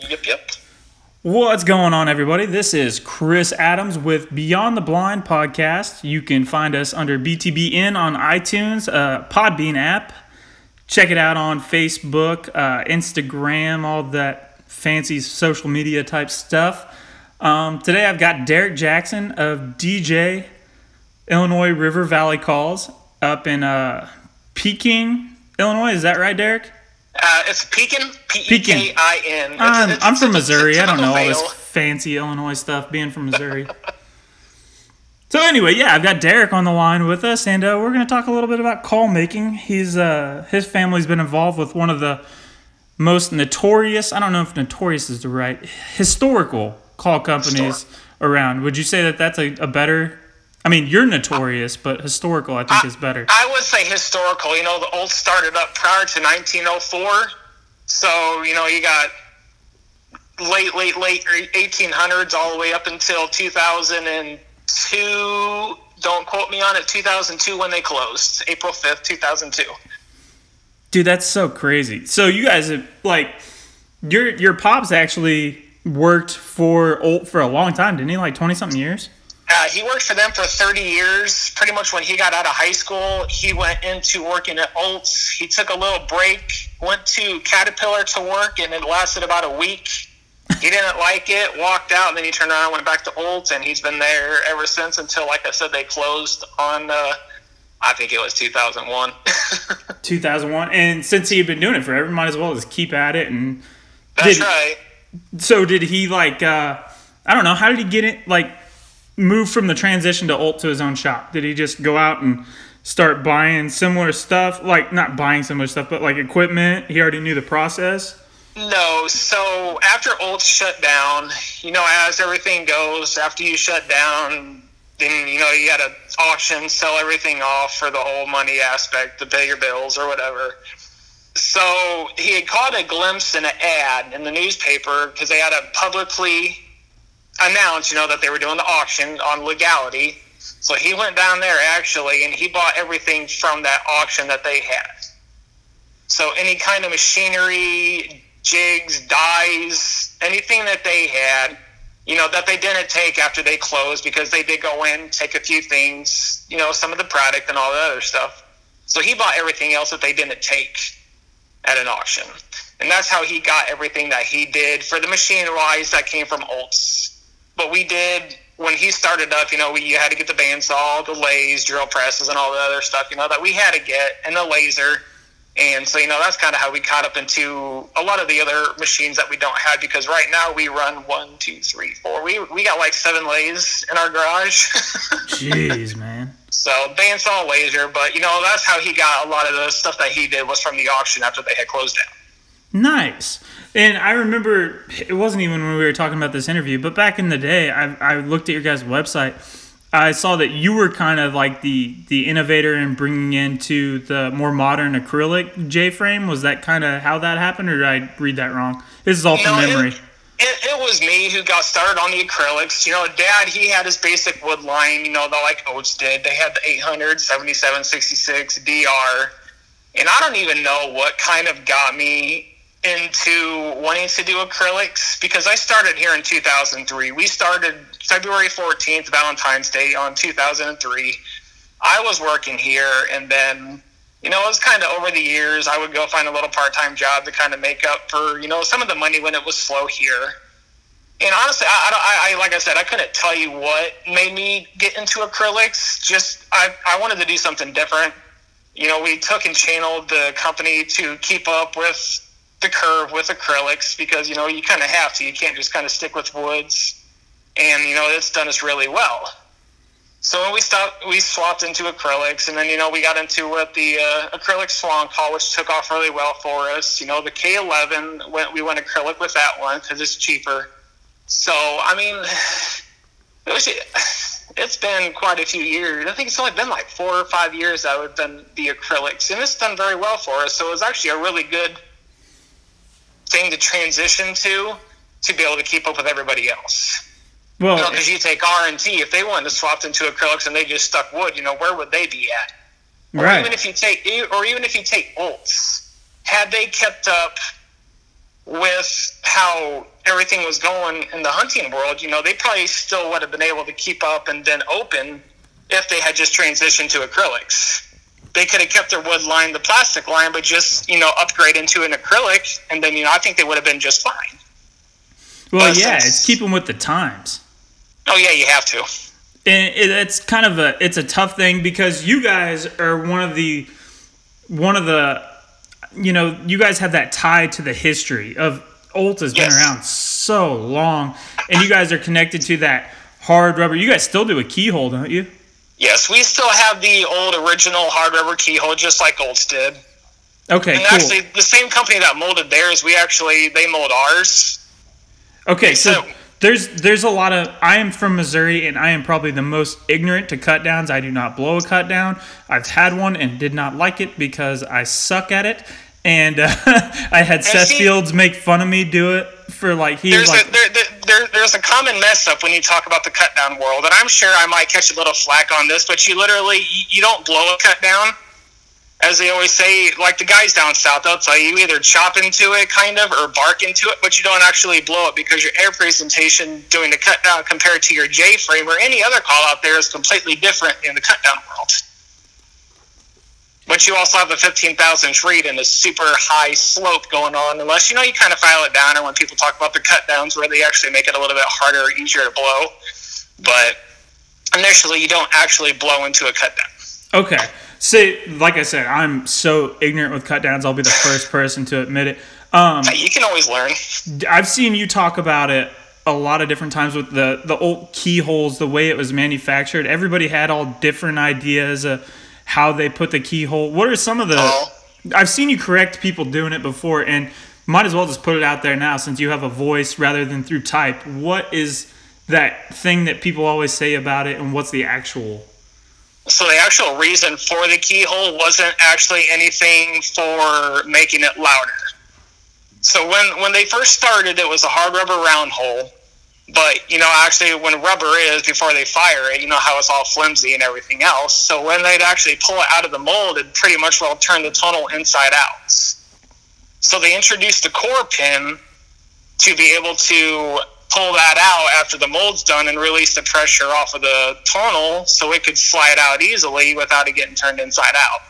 Yep, yep. What's going on, everybody? This is Chris Adams with Beyond the Blind podcast. You can find us under BTBN on iTunes, uh, Podbean app. Check it out on Facebook, uh, Instagram, all that fancy social media type stuff. Um, today I've got Derek Jackson of DJ Illinois River Valley Calls up in uh, Peking, Illinois. Is that right, Derek? Uh, it's Pekin, P E K I N. I'm, I'm from Missouri. I don't know all this fancy Illinois stuff being from Missouri. so anyway, yeah, I've got Derek on the line with us, and uh, we're going to talk a little bit about call making. He's uh, his family's been involved with one of the most notorious. I don't know if notorious is the right historical call companies around. Would you say that that's a, a better I mean, you're notorious, but historical, I think, I, is better. I would say historical. You know, the Olt started up prior to 1904. So, you know, you got late, late, late 1800s all the way up until 2002. Don't quote me on it, 2002 when they closed, April 5th, 2002. Dude, that's so crazy. So, you guys have, like, your your pops actually worked for Olt for a long time, didn't he? Like 20 something years? Uh, he worked for them for 30 years. Pretty much when he got out of high school, he went into working at Olt's. He took a little break, went to Caterpillar to work, and it lasted about a week. He didn't like it, walked out, and then he turned around and went back to Olt's, and he's been there ever since until, like I said, they closed on, uh, I think it was 2001. 2001. And since he had been doing it forever, might as well just keep at it. And That's did, right. So did he, like, uh, I don't know, how did he get it, like, move from the transition to Olt to his own shop? Did he just go out and start buying similar stuff? Like not buying similar stuff, but like equipment. He already knew the process. No. So after Olt shut down, you know, as everything goes, after you shut down, then you know you got to auction, sell everything off for the whole money aspect, to pay your bills or whatever. So he had caught a glimpse in an ad in the newspaper because they had a publicly announced, you know, that they were doing the auction on legality. So he went down there actually, and he bought everything from that auction that they had. So any kind of machinery, jigs, dies, anything that they had, you know, that they didn't take after they closed because they did go in, take a few things, you know, some of the product and all the other stuff. So he bought everything else that they didn't take at an auction. And that's how he got everything that he did for the machine wise that came from Olt's but we did when he started up. You know, we you had to get the bandsaw, the lathe, drill presses, and all the other stuff. You know that we had to get, and the laser. And so, you know, that's kind of how we caught up into a lot of the other machines that we don't have because right now we run one, two, three, four. We, we got like seven lathes in our garage. Jeez, man. So bandsaw laser, but you know, that's how he got a lot of the stuff that he did was from the auction after they had closed down. Nice. And I remember it wasn't even when we were talking about this interview, but back in the day, I, I looked at your guys' website. I saw that you were kind of like the the innovator in bringing into the more modern acrylic J frame. Was that kind of how that happened, or did I read that wrong? This is all from no, memory. It, it, it, was me who got started on the acrylics. You know, Dad, he had his basic wood line, you know, the like Olt's did. They had the 800, 77, 66 DR. And I don't even know what kind of got me into wanting to do acrylics because I started here in 2003. We started February 14th, Valentine's Day on 2003. I was working here, and then you know it was kind of over the years. I would go find a little part-time job to kind of make up for you know some of the money when it was slow here. And honestly, I, I, I like I said, I couldn't tell you what made me get into acrylics. Just I, I wanted to do something different. You know, we took and channeled the company to keep up with the curve with acrylics because you know you kind of have to. You can't just kind of stick with woods, and you know it's done us really well. So when we stopped, we swapped into acrylics, and then you know we got into what the uh, acrylic swan call, which took off really well for us. You know the K11 went, we went acrylic with that one because it's cheaper. So I mean, it was, it's been quite a few years. I think it's only been like four or five years that we've been the acrylics, and it's done very well for us. So it was actually a really good thing to transition to to be able to keep up with everybody else. Well, because you, know, you, take R and T, if they wanted to swap into acrylics and they just stuck wood, you know, where would they be at? Or right. even if you take, or even if you take Olt's, had they kept up with how everything was going in the hunting world, you know, they probably still would have been able to keep up and then open if they had just transitioned to acrylics. They could have kept their wood line, the plastic line, but just, you know, upgrade into an acrylic, and then, you know, I think they would have been just fine. Well, But yeah, it's keeping with the times. Oh, yeah, you have to. and it, it's kind of a it's a tough thing because you guys are one of the one of the you know you guys have that tie to the history of Olt has been around so long and you guys are connected to that hard rubber you guys still do a keyhole don't you Yes, we still have the old original hard rubber keyhole, just like Olt's did. okay And cool actually, the same company that molded theirs, we actually they mold ours. okay so so- there's there's a lot of I am from Missouri and I am probably the most ignorant to cut downs. I do not blow a cut down. I've had one and did not like it because I suck at it. And uh, I had Seth see- Fields make fun of me do it for like he was like a there, there, there, there's a common mess up when you talk about the cut down world, and I'm sure I might catch a little flack on this, but you literally you, don't blow a cut down, as they always say. Like the guys down south, they'll tell you either chop into it, kind of, or bark into it, but you don't actually blow it because your air presentation doing the cut down compared to your J frame or any other call out there is completely different in the cut down world. But you also have a 15,000 inch reed and a super high slope going on, unless you know you kind of file it down, And when people talk about the cut downs where they actually make it a little bit harder, or easier to blow. But initially, you don't actually blow into a cut down. okay. See, like I said, I'm so ignorant with cut downs. I'll be the first person to admit it. Um, You can always learn. I've seen you talk about it a lot of different times with the the old keyholes, the way it was manufactured. Everybody had all different ideas of how they put the keyhole. What are some of the? Oh. I've seen you correct people doing it before, and might as well just put it out there now since you have a voice rather than through type. What is that thing that people always say about it, and what's the actual? So the actual reason for the keyhole wasn't actually anything for making it louder. So when when they first started, it was a hard rubber round hole. But you know, actually, when rubber is before they fire it, you know how it's all flimsy and everything else. So when they'd actually pull it out of the mold, it pretty much will turn the tunnel inside out. So they introduced the core pin to be able to pull that out after the mold's done and release the pressure off of the tunnel so it could slide out easily without it getting turned inside out.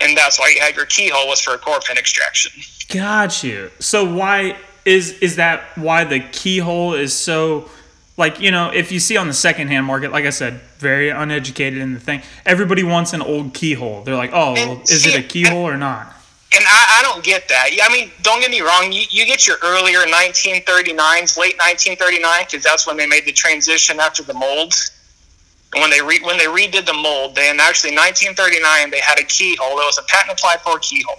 And that's why you have your keyhole was for a core pin extraction. Got you. So why is is that why the keyhole is so like you know if you see on the secondhand market, like I said, very uneducated in the thing. Everybody wants an old keyhole. They're like, oh, well, is see, it a keyhole or not? And I, I don't get that. I mean, don't get me wrong. You, you get your earlier 1939s, late 1939, because that's when they made the transition after the mold. And when they re, when they redid the mold, then actually 1939 they had a keyhole. It was a patent applied for keyhole.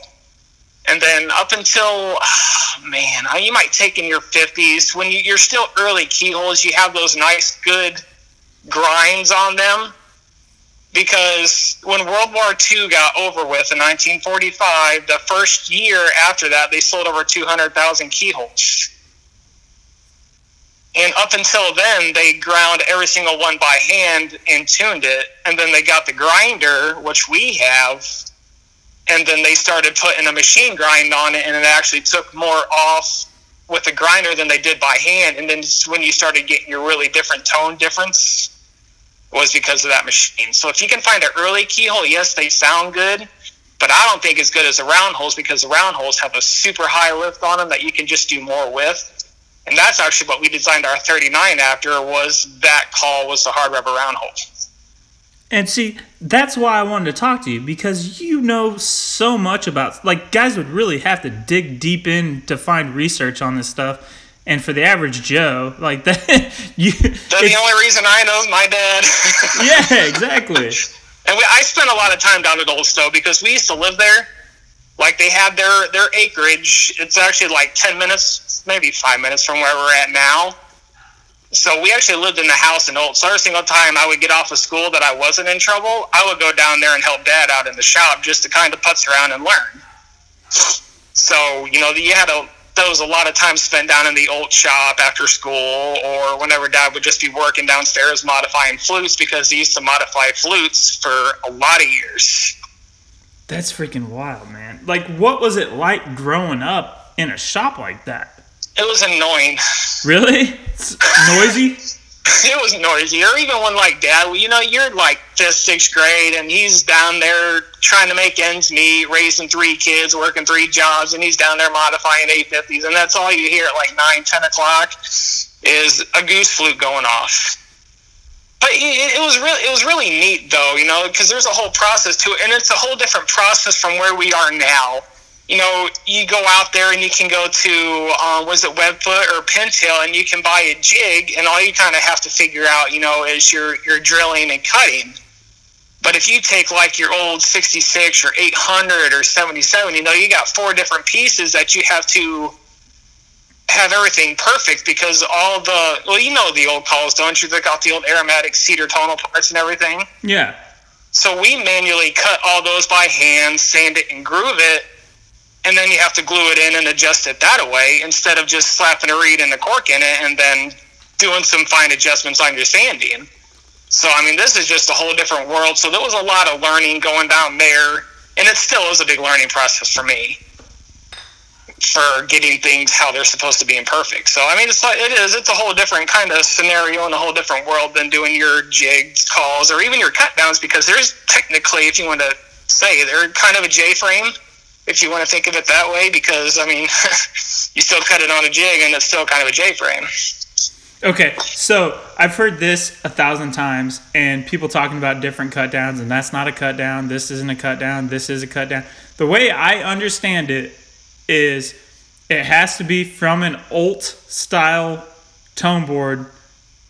And then up until ah, man, you might take in your 50s when you, you're still early keyholes, you have those nice good grinds on them because when World War II got over with in 1945, the first year after that, they sold over 200,000 keyholes. And up until then, they ground every single one by hand and tuned it. And then they got the grinder, which we have. And then they started putting a machine grind on it, and it actually took more off with the grinder than they did by hand. And then when you started getting your really different tone difference, was because of that machine. So if you can find an early keyhole, yes, they sound good, but I don't think as good as the round holes because the round holes have a super high lift on them that you can just do more with. And that's actually what we designed our 39 after was that call was the hard rubber round hole. And see, that's why I wanted to talk to you because you know so much about like guys would really have to dig deep in to find research on this stuff. And for the average Joe, like that, you That's the only reason I know is my dad. yeah, exactly. And we, I spent a lot of time down at Old Stowe because we used to live there. Like they had their their acreage. It's actually like ten minutes, maybe five minutes from where we're at now. So we actually lived in the house in Old. So every single time I would get off of school that I wasn't in trouble, I would go down there and help Dad out in the shop just to kind of putz around and learn. So you know, you had a that was a lot of time spent down in the old shop after school, or whenever Dad would just be working downstairs modifying flutes because he used to modify flutes for a lot of years. That's freaking wild, man. Like, what was it like growing up in a shop like that? It was annoying. Really? It's noisy? it was noisy. Or even when like dad, you know, you're like fifth, sixth grade, and he's down there trying to make ends meet, raising three kids, working three jobs, and he's down there modifying 850s, and that's all you hear at like nine, ten o'clock is a goose flute going off. But it, it was really, it was really neat though, you know, because there's a whole process to it, and it's a whole different process from where we are now you know, you go out there and you can go to, uh, was it Webfoot or Pintail, and you can buy a jig, and all you kind of have to figure out, you know, is your your drilling and cutting. But if you take like your old 66 or 800 or 77, you know, you got four different pieces that you have to have everything perfect because all the, well, you know the old calls, don't you? They got the old aromatic cedar tonal parts and everything. Yeah. So we manually cut all those by hand, sand it, and groove it and then you have to glue it in and adjust it that way instead of just slapping a reed and a cork in it and then doing some fine adjustments on your sanding. So I mean, this is just a whole different world. So there was a lot of learning going down there, and it still is a big learning process for me for getting things how they're supposed to be imperfect. So I mean, it's like, it is. It's a whole different kind of scenario and a whole different world than doing your jigs calls or even your cut downs because there's technically, if you want to say, they're kind of a J frame if you want to think of it that way, because I mean, you still cut it on a jig and it's still kind of a J frame. Okay, so I've heard this a thousand times, and people talking about different cut downs, and that's not a cut down. This isn't a cut down. This is a cut down. The way I understand it is, it has to be from an Olt style tone board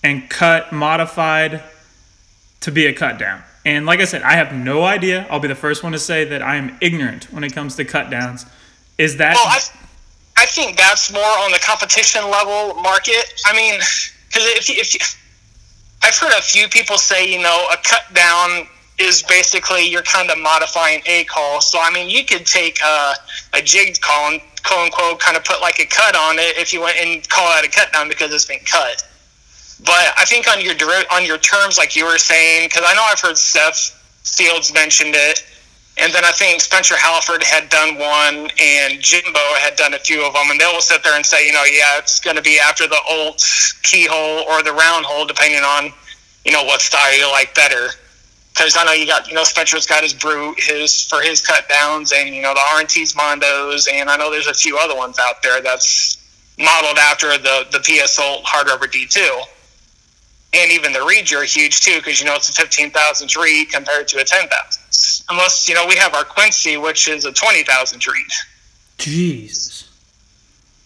and cut modified to be a cut down. And like I said, I have no idea. I'll be the first one to say that I am ignorant when it comes to cut downs. Is that? Well, I, I think that's more on the competition level market. I mean, because if, if you, I've heard a few people say, you know, a cut down is basically you're kind of modifying a call. So I mean, you could take a, a jigged call and quote unquote kind of put like a cut on it if you went and call that a cut down because it's been cut. But I think on your on your terms, like you were saying, because I know I've heard Seth Fields mentioned it, and then I think Spencer Halford had done one, and Jimbo had done a few of them, and they will sit there and say, you know, yeah, it's going to be after the old keyhole or the round hole, depending on, you know, what style you like better. Because I know you got, you know, Spencer's got his brute, his for his cut downs, and you know the R&T's Mondos, and I know there's a few other ones out there that's modeled after the the PS hard rubber D2 and even the reeds are huge too because you know it's a 15,000 reed compared to a 10,000. Unless you know we have our Quincy, which is a 20,000 reed. Jesus.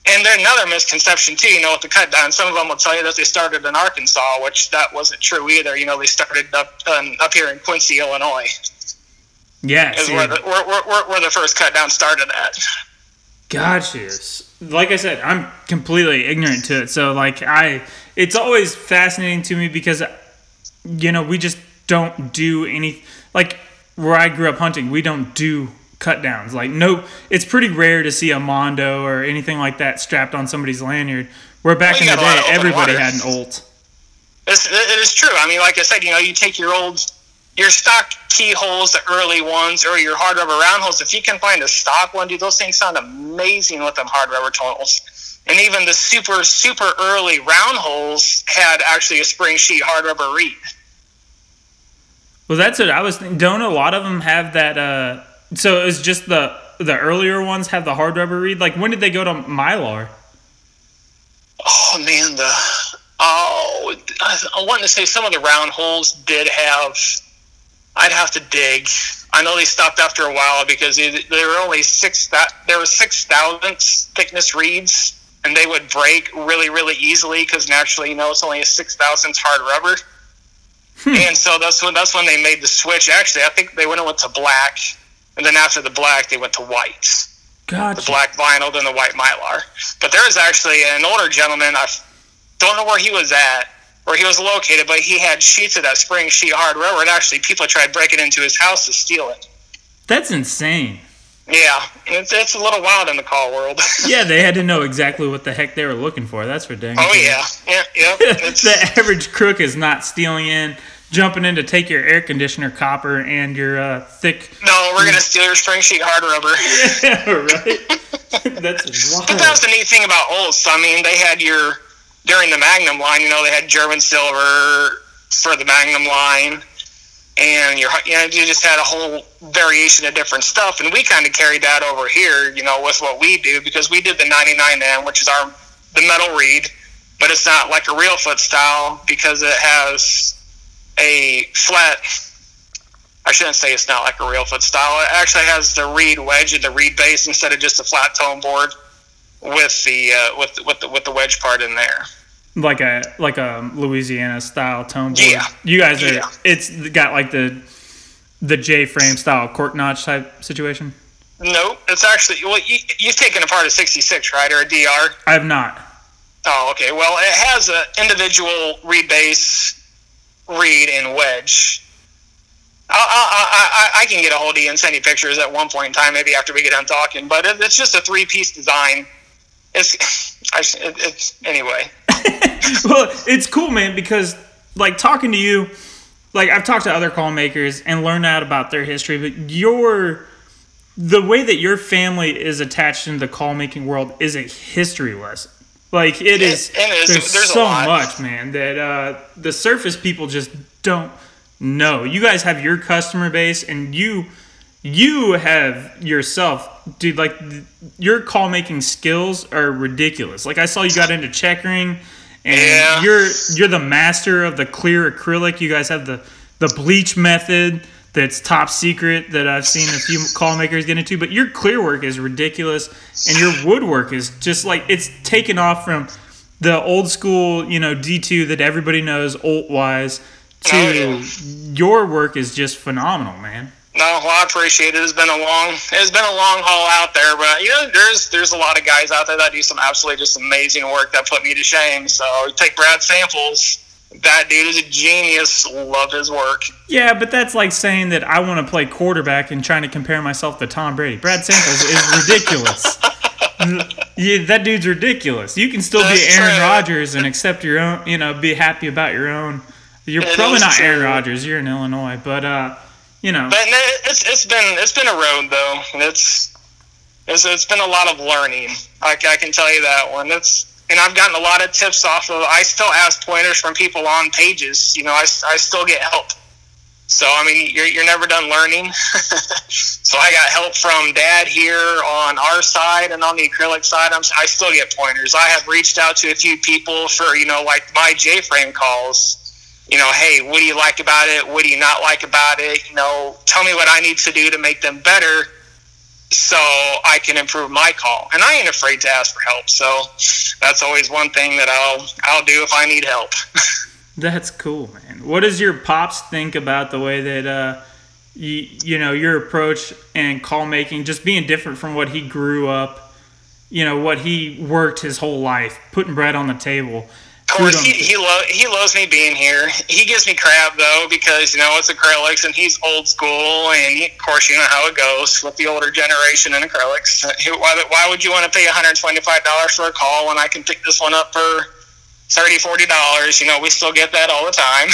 And then another misconception too, you know, with the cut down, some of them will tell you that they started in Arkansas, which that wasn't true either. You know, they started up um, up here in Quincy, Illinois. Yeah, is where the where, where, where the first cut down started at. Gotcha. Like I said, I'm completely ignorant to it. So like I it's always fascinating to me because you know we just don't do any like where I grew up hunting we don't do cut downs. Like no it's pretty rare to see a mondo or anything like that strapped on somebody's lanyard where back well, in the day everybody water. had an Olt it's, it is true. I mean like i said you know you take your old your stock keyholes the early ones or your hard rubber round holes. If you can find a stock one dude those things sound amazing with them hard rubber tonals and even the super super early round holes had actually a spring sheet hard rubber reed. Well, that's what I was. Thinking. Don't a lot of them have that? Uh, so it's just the the earlier ones have the hard rubber reed. Like when did they go to mylar? Oh man, the oh, I want to say some of the round holes did have. I'd have to dig. I know they stopped after a while because they, there were only six that there were six thousandths thickness reeds and they would break really, really easily because naturally, you know, it's only a six thousandths hard rubber. Hmm. And so that's when that's when they made the switch. Actually, I think they went and went to black, and then after the black, they went to white. Gotcha. The black vinyl, then the white mylar. But there was actually an older gentleman. I don't know where he was at, where he was located, but he had sheets of that spring sheet hard rubber, and actually people tried breaking into his house to steal it. That's insane. Yeah, it's, it's a little wild in the call world. yeah, they had to know exactly what the heck they were looking for. That's for dang. Oh yeah, yeah, yeah. the average crook is not stealing in jumping in to take your air conditioner copper and your uh, thick. No, we're gonna steal your string sheet hard rubber. yeah, right. That's wild. But that was the neat thing about Olt's. I mean, they had your during the Magnum line. You know, they had German silver for the Magnum line, and your you know you just had a whole variation of different stuff. And we kind of carried that over here. You know, with what we do because we did the 99M, which is our the metal reed, but it's not like a Reelfoot style because it has a flat. I shouldn't say it's not like a Reelfoot style. It actually has the reed wedge and the reed base instead of just a flat tone board with the uh, with with the, with the wedge part in there. Like a like a Louisiana style tone board. Yeah. You guys are. Yeah. It's got like the the J frame style cork notch type situation. No, it's actually well. You, you've taken apart a '66, right, or a DR? I have not. Oh, okay. Well, it has an individual reed base, reed, and wedge. I, I, I, I can get a hold of you and send you pictures at one point in time, maybe after we get done talking. But it, it's just a three-piece design. It's, I, it, it's anyway. well, it's cool, man, because like talking to you, like I've talked to other call makers and learned out about their history, but your the way that your family is attached into the call making world is a history lesson. Like it is, it is. there's, There's so much, man, that uh, the surface people just don't know. You guys have your customer base, and you you have yourself, dude. Like th- your call making skills are ridiculous. Like I saw you got into checkering, and Yeah. you're you're the master of the clear acrylic. You guys have the the bleach method that's top secret that I've seen a few call makers get into. But your clear work is ridiculous, and your woodwork is just like it's taken off from the old school, you know, D two that everybody knows, Olt wise, to Oh, yeah. your work is just phenomenal, man. No, well, I appreciate it. It's been a long, it's been a long haul out there, but you know, there's there's a lot of guys out there that do some absolutely just amazing work that put me to shame. So take Brad Samples. That dude is a genius. Love his work. Yeah, but that's like saying that I want to play quarterback and trying to compare myself to Tom Brady. Brad Samples is ridiculous. yeah, that dude's ridiculous. You can still be Aaron. Rodgers and accept your own, you know, be happy about your own. You're It probably not Aaron true. Rodgers. You're in Illinois, but uh, you know, But it's it's been it's been a road though. It's it's, it's been a lot of learning. I, I can tell you that one. It's and I've gotten a lot of tips off of. I still ask pointers from people on pages. You know, I, I still get help. So I mean, you're you're never done learning. so I got help from Dad here on our side and on the acrylic side. I'm I still get pointers. I have reached out to a few people for you know like my J frame calls you know, hey, what do you like about it? What do you not like about it? You know, tell me what I need to do to make them better so I can improve my call. And I ain't afraid to ask for help. So that's always one thing that I'll I'll do if I need help. that's cool, man. What does your pops think about the way that uh, you, you know, your approach and call making just being different from what he grew up, you know, what he worked his whole life, putting bread on the table. Of course, he he, lo- he loves me being here. He gives me crap though because you know it's acrylics and he's old school, and he, of course you know how it goes with the older generation in acrylics. Uh, why, why would you want to pay one hundred twenty five dollars for a call when I can pick this one up for thirty forty dollars? You know we still get that all the time.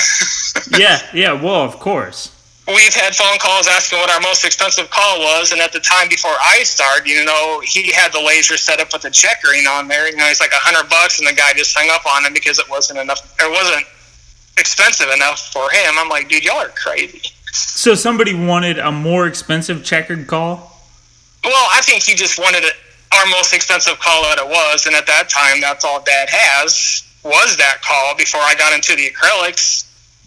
yeah, yeah. Well, of course. We've had phone calls asking what our most expensive call was, and at the time before I started, you know, he had the laser set up with the checkering on there. You know, it's like a hundred bucks, and the guy just hung up on him because it wasn't enough. It wasn't expensive enough for him. I'm like, dude, y'all are crazy. So somebody wanted a more expensive checkered call. Well, I think he just wanted it, our most expensive call that it was, and at that time, that's all Dad has was that call before I got into the acrylics.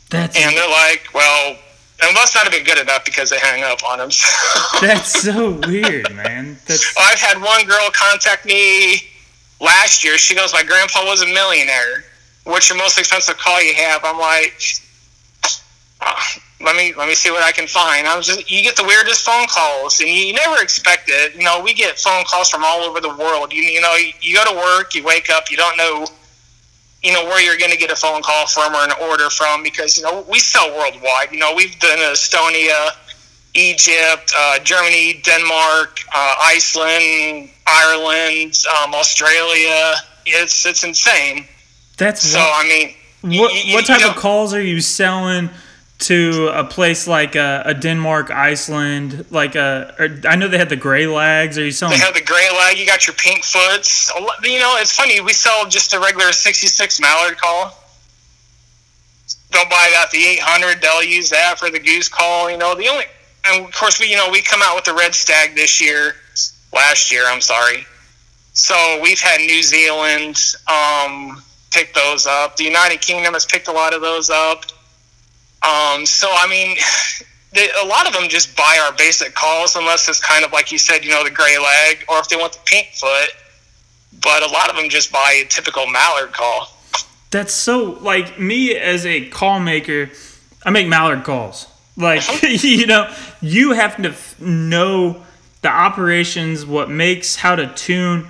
That's And they're like, well, it must not have been good enough because they hung up on him. that's so weird, man. That's I've had one girl contact me last year. She goes, "My grandpa was a millionaire. What's your most expensive call you have?" I'm like, "Uh, "Let me let me see what I can find." I was just, you get the weirdest phone calls, and you, never expect it. You know, we get phone calls from all over the world. You you know, you go to work, you wake up, you don't know. You know where you're going to get a phone call from or an order from because you know we sell worldwide. You know we've done Estonia, Egypt, uh, Germany, Denmark, uh, Iceland, Ireland, um, Australia. It's it's insane. that's So wild. I mean, what you- you- what type you of calls are you selling to a place like a, a Denmark, Iceland, like a, or I know they had the gray lags. Are you selling? They have the gray lag. You got your pink foots. You know, it's funny. We sell just a regular 66 mallard call. Don't buy that the 800. They'll use that for the goose call. You know, the only, and of course, we you know we come out with the red stag this year, last year. I'm sorry. So we've had New Zealand um, pick those up. The United Kingdom has picked a lot of those up. Um, so I mean, they, a lot of them just buy our basic calls unless it's kind of like you said, you know, the gray leg, or if they want the pink foot. But a lot of them just buy a typical mallard call. That's so like me as a call maker. I make mallard calls. Like you know, you have to f- know the operations, what makes, how to tune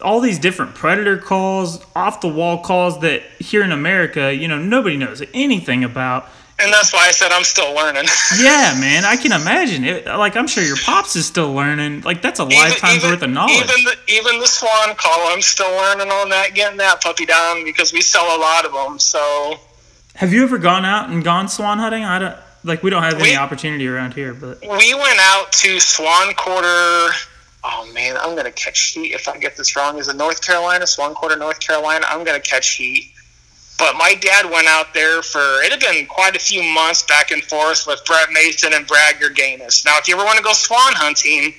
all these different predator calls, off the wall calls that here in America, you know, nobody knows anything about. And that's why I said I'm still learning. Yeah, man, I can imagine it. Like I'm sure your pops is still learning. Like that's a lifetime's worth of knowledge. Even the, even the swan call, I'm still learning on that, getting that puppy down because we sell a lot of them. So Have you ever gone out and gone swan hunting? I don't like we don't have any We- opportunity around here, but we went out to Swan Quarter. Oh man, I'm gonna catch heat if I get this wrong. Is it North Carolina? Swan Quarter, North Carolina. I'm gonna catch heat. But my dad went out there for it had been quite a few months back and forth with Brett Mason and Brad Gerganis. Now, if you ever want to go swan hunting,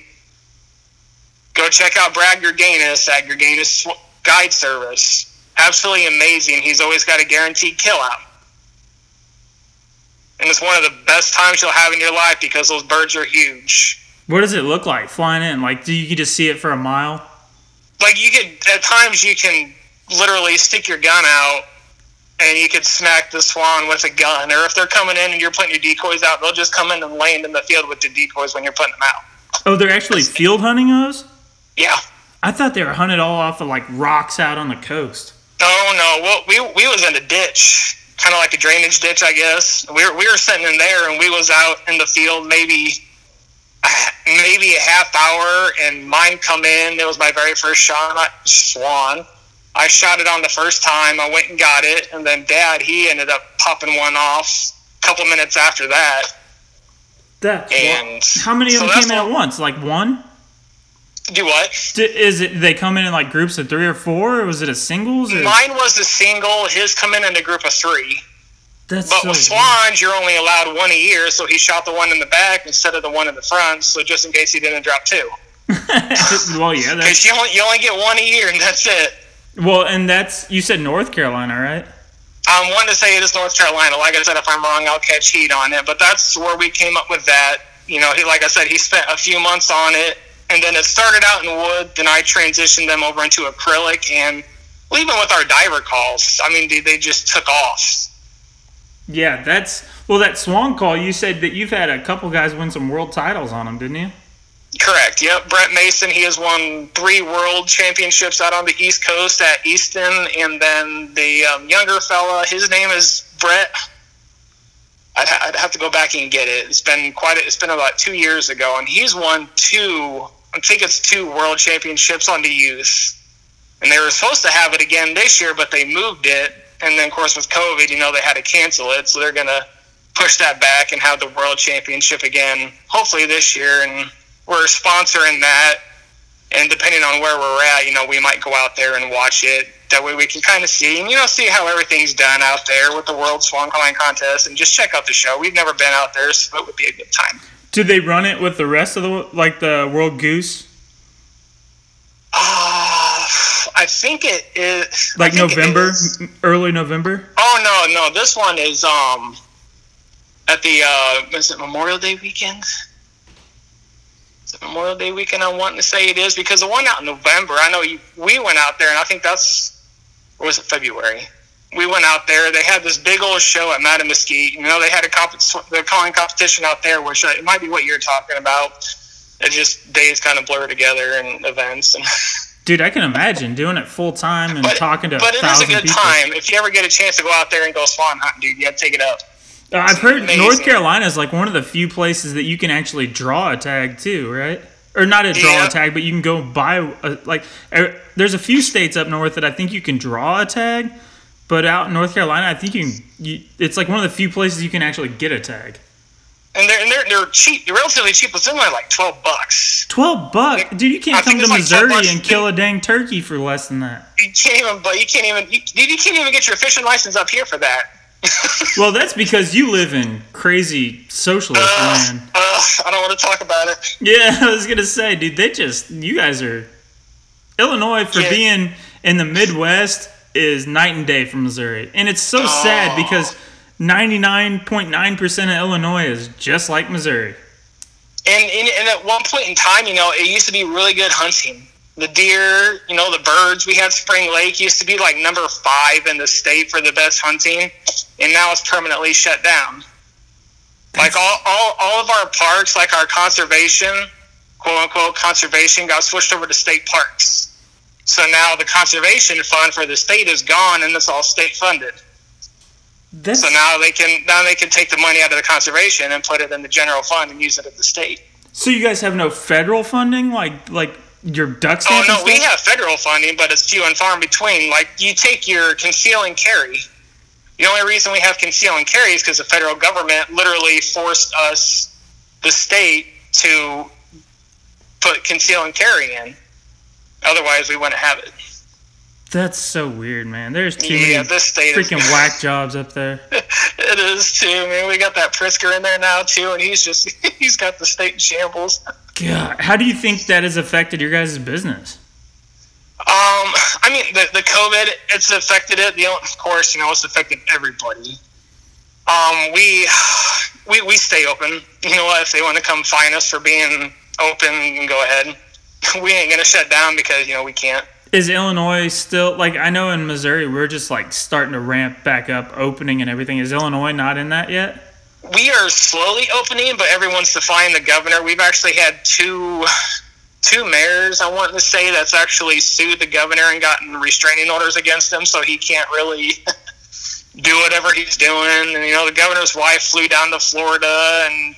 go check out Brad Gerganis at Gerganis Guide Service. Absolutely amazing. He's always got a guaranteed kill out. And it's one of the best times you'll have in your life because those birds are huge. what does it look like flying in? Like do you can just see it for a mile? like you could at times you can literally stick your gun out and you could smack the swan with a gun. Or if they're coming in and you're putting your decoys out they'll just come in and land in the field with the decoys when you're putting them out. Oh, they're actually field hunting those? yeah. I thought they were hunted all off of like rocks out on the coast. oh no. Well we, we was in a ditch kind of like a drainage ditch i guess. We were, we were sitting in there and we was out in the field maybe maybe a half hour and mine come in. It was my very first shot swan i shot it on the first time i went and got it and then dad he ended up popping one off a couple minutes after that That and how many of them that's came in at once? Like one? do what D- Is it they come in in like groups of three or four, or was it a singles? Or? mine was a single his come in in a group of three That's But so with weird. swans, you're only allowed one a year, so he shot the one in the back instead of the one in the front, so just in case he didn't drop two. well, yeah. Because you only, you only get one a year, and that's it. Well, and that's you said North Carolina, right? I'm one to say it is North Carolina. Like I said, if I'm wrong, I'll catch heat on it. But that's where we came up with that. You know, he, like I said, he spent a few months on it, and then it started out in wood. Then I transitioned them over into acrylic, and well, even with our diver calls, I mean, they, they just took off. Yeah, that's well. That swan call. You said that you've had a couple guys win some world titles on them, didn't you? Correct. Yep. Brett Mason. He has won three world championships out on the East Coast at Easton, and then the um, younger fella. His name is Brett. I'd, ha- I'd have to go back and get it. It's been quite. A, it's been about two years ago, and he's won two. I think it's two world championships on the youth, and they were supposed to have it again this year, but they moved it. And then, of course, with COVID, you know, they had to cancel it, so they're gonna push that back and have the world championship again, hopefully this year. And we're sponsoring that. And depending on where we're at, you know, we might go out there and watch it. That way we can kind of see, and, you know, see how everything's done out there with the World Swan Calling Contest and just check out the show. We've never been out there, so it would be a good time. Did they run it with the rest of the like the World Goose? Uh, I think it is. Like November, is. early November. Oh no, no, this one is um at the uh is it Memorial Day weekend? Memorial Day weekend I'm wanting to say it is because the one out in November, I know you, we went out there and I think that's or was it February? We went out there. They had this big old show at Madam Mesquite. You know, they had a comp- they're calling competition out there, which uh, it might be what you're talking about. It just days kind of blur together and events and. Dude, I can imagine doing it full time and talking to but it is a good people. time. If you ever get a chance to go out there and go swan hunting, dude, you got to take it up. Uh, I've heard amazing. North Carolina is like one of the few places that you can actually draw a tag too, right? Or not a draw Yeah. a tag, but you can go buy a, like. er, There's a few states up north that I think you can draw a tag, But out in North Carolina, I think you, can, you it's like one of the few places you can actually get a tag. And they're and they're, they're cheap, they're relatively cheap. But it's only like twelve bucks. Twelve bucks, dude! You can't think come to like Missouri and kill a dang turkey for less than that. You can't even, but you can't even, you, dude, you can't even get your fishing license up here for that. Well, that's because you live in crazy socialist uh, land. Ugh, I don't want to talk about it. Yeah, I was gonna say, dude, they just you guys are Illinois for Yeah. being in the Midwest is night and day from Missouri, and it's so sad Oh. because ninety nine point nine percent of Illinois is just like Missouri. And, and, and at one point in time, you know, it used to be really good hunting. The deer, you know, the birds. We had Spring Lake used to be like number five in the state for the best hunting, and now it's permanently shut down. Like all, all, all of our parks, like our conservation, quote unquote conservation, got switched over to state parks. So now the conservation fund for the state is gone, and it's all state funded. That's So now they can now they can take the money out of the conservation and put it in the general fund and use it at the state. so you guys have no federal funding, like like your duck Oh no, and we have federal funding, but it's few and far in between. Like you take your conceal and carry. The only reason we have conceal and carry is because the federal government literally forced us, the state, to put conceal and carry in. Otherwise, we wouldn't have it. That's so weird, man. There's too Yeah, many freaking is. whack jobs up there. it is too. Man, we got that Pritzker in there now too, and he's just he's got the state in shambles. God, how do you think that has affected your guys' business? Um, I mean, the, the COVID, it's affected it. The of course, you know, it's affected everybody. Um, we we we stay open. You know what? If they want to come find us for being open, you can go ahead. We ain't gonna shut down because you know we can't. Is Illinois still like I know in Missouri we're just like starting to ramp back up opening and everything. Is Illinois not in that yet? We are slowly opening, but everyone's defying the governor. We've actually had two two mayors, I want to say, that's actually sued the governor and gotten restraining orders against him, so he can't really do whatever he's doing. And you know, the governor's wife flew down to Florida and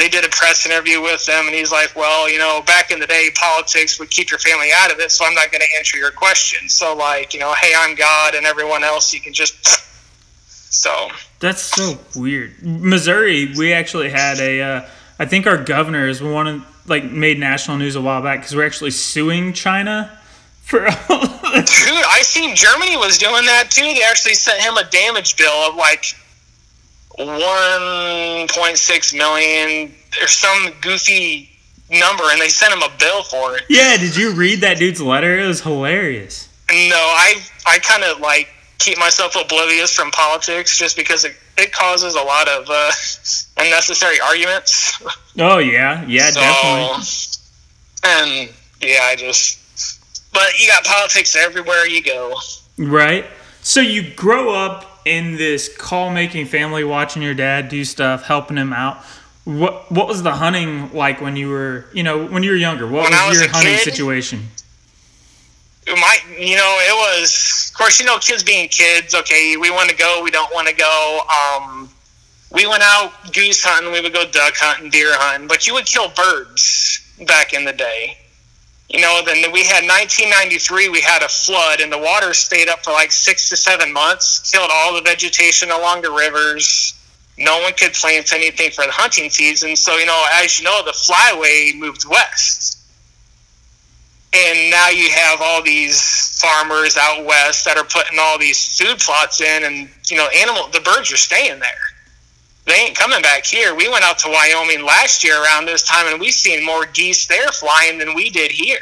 they did a press interview with them, and he's like, Well, you know, back in the day politics would keep your family out of it, so I'm not gonna answer your question. So like, you know, hey I'm God and everyone else you can just so That's so weird. Missouri, we actually had a. Uh, I think our governor is one of like made national news a while back because we're actually suing China for. Dude, I seen Germany was doing that too. They actually sent him a damage bill of like 1.6 million or some goofy number, and they sent him a bill for it. yeah, did you read that dude's letter? It was hilarious. No, I I kind of like keep myself oblivious from politics just because it, it causes a lot of uh, unnecessary arguments. Oh yeah, yeah, so, definitely. and yeah, I just. But you got politics everywhere you go. Right. So you grow up in this call making family, watching your dad do stuff, helping him out. What what was the hunting like when you were you know when you were younger? What was was your hunting kid? situation? my you know it was of course you know kids being kids okay we want to go we don't want to go um we went out goose hunting we would go duck hunting deer hunting but you would kill birds back in the day you know then we had 1993 we had a flood and the water stayed up for like six to seven months killed all the vegetation along the rivers. No one could plant anything for the hunting season. So you know as you know the flyway moved west. And now you have all these farmers out west that are putting all these food plots in and you know animal the birds are staying there they ain't coming back here we went out to wyoming last year around this time and we seen more geese there flying than we did here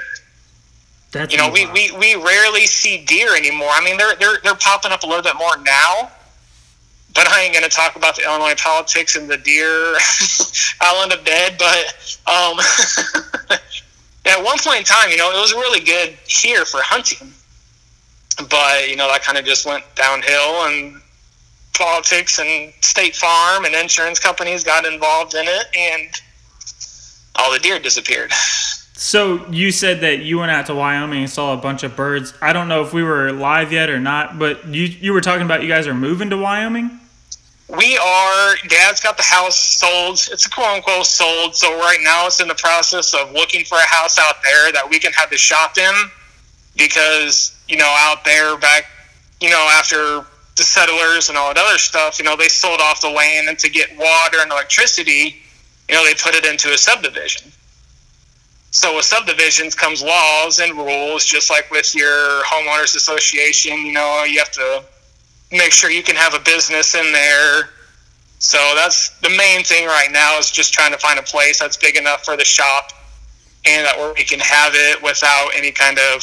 That's you know we, we, we rarely see deer anymore i mean they're, they're, they're popping up a little bit more now but I ain't going to talk about the Illinois politics and the deer island of dead. But um, at one point in time, you know, it was really good here for hunting. But, you know, that kind of just went downhill and politics and state farm and insurance companies got involved in it and all the deer disappeared. So you said that you went out to Wyoming and saw a bunch of birds. I don't know if we were live yet or not, but you you were talking about you guys are moving to Wyoming. We are. Dad's got the house sold. It's a quote unquote sold. So right now it's in the process of looking for a house out there that we can have the shop in, because you know out there back, you know after the settlers and all that other stuff, you know, they sold off the land and to get water and electricity, you know, they put it into a subdivision. So with subdivisions comes laws and rules, just like with your homeowners association. You know, you have to make sure you can have a business in there. So that's the main thing right now is just trying to find a place that's big enough for the shop and that where we can have it without any kind of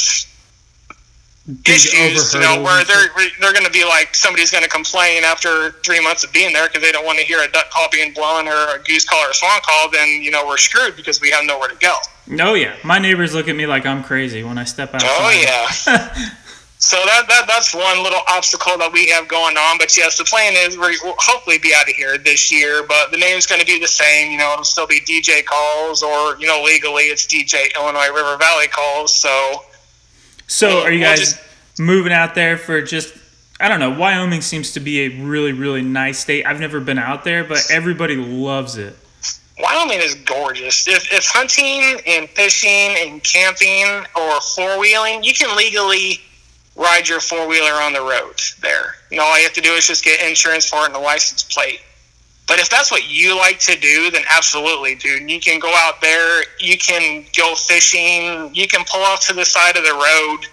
issues, you know, where they're they're going to be like somebody's going to complain after three months of being there because they don't want to hear a duck call being blown or a goose call or a swan call. Then you know we're screwed because we have nowhere to go. Oh yeah, my neighbors look at me like I'm crazy when I step outside. Oh yeah. so that, that that's one little obstacle that we have going on. But yes, the plan is we will hopefully be out of here this year. But the name's going to be the same. You know, it'll still be DJ calls, or you know, legally it's DJ Illinois River Valley calls. So So are you guys just- moving out there for just? I don't know. Wyoming seems to be a really really nice state. I've never been out there, but everybody loves it. Wyoming is gorgeous. If, if hunting and fishing and camping or four wheeling, you can legally ride your four wheeler on the road there. You know, all you have to do is just get insurance for it and a license plate. But if that's what you like to do, then absolutely, dude. You can go out there, you can go fishing, you can pull off to the side of the road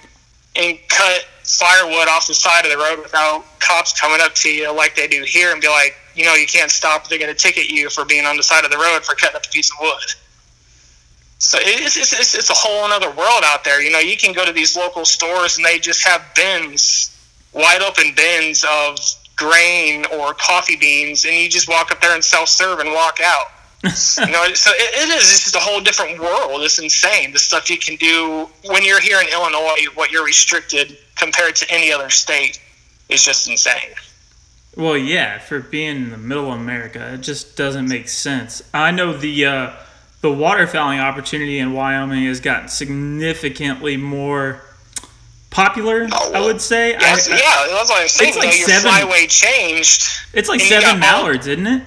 and cut firewood off the side of the road without cops coming up to you like they do here and be like, you know, you can't stop. They're going to ticket you for being on the side of the road for cutting up a piece of wood. So it's, it's, it's, it's a whole other world out there. You know, you can go to these local stores and they just have bins, wide open bins of grain or coffee beans, and you just walk up there and self serve and walk out. you know, so it, it is. It's just a whole different world. It's insane. The stuff you can do when you're here in Illinois, what you're restricted compared to any other state is just insane. Well, yeah, for being in the middle of America, it just doesn't make sense. I know the uh, the waterfowling opportunity in Wyoming has gotten significantly more popular. Oh, I would say. Yes, I- I- yeah, that's what I'm saying. It's like you know, seven- flyway changed. It's like seven mallards, isn't it?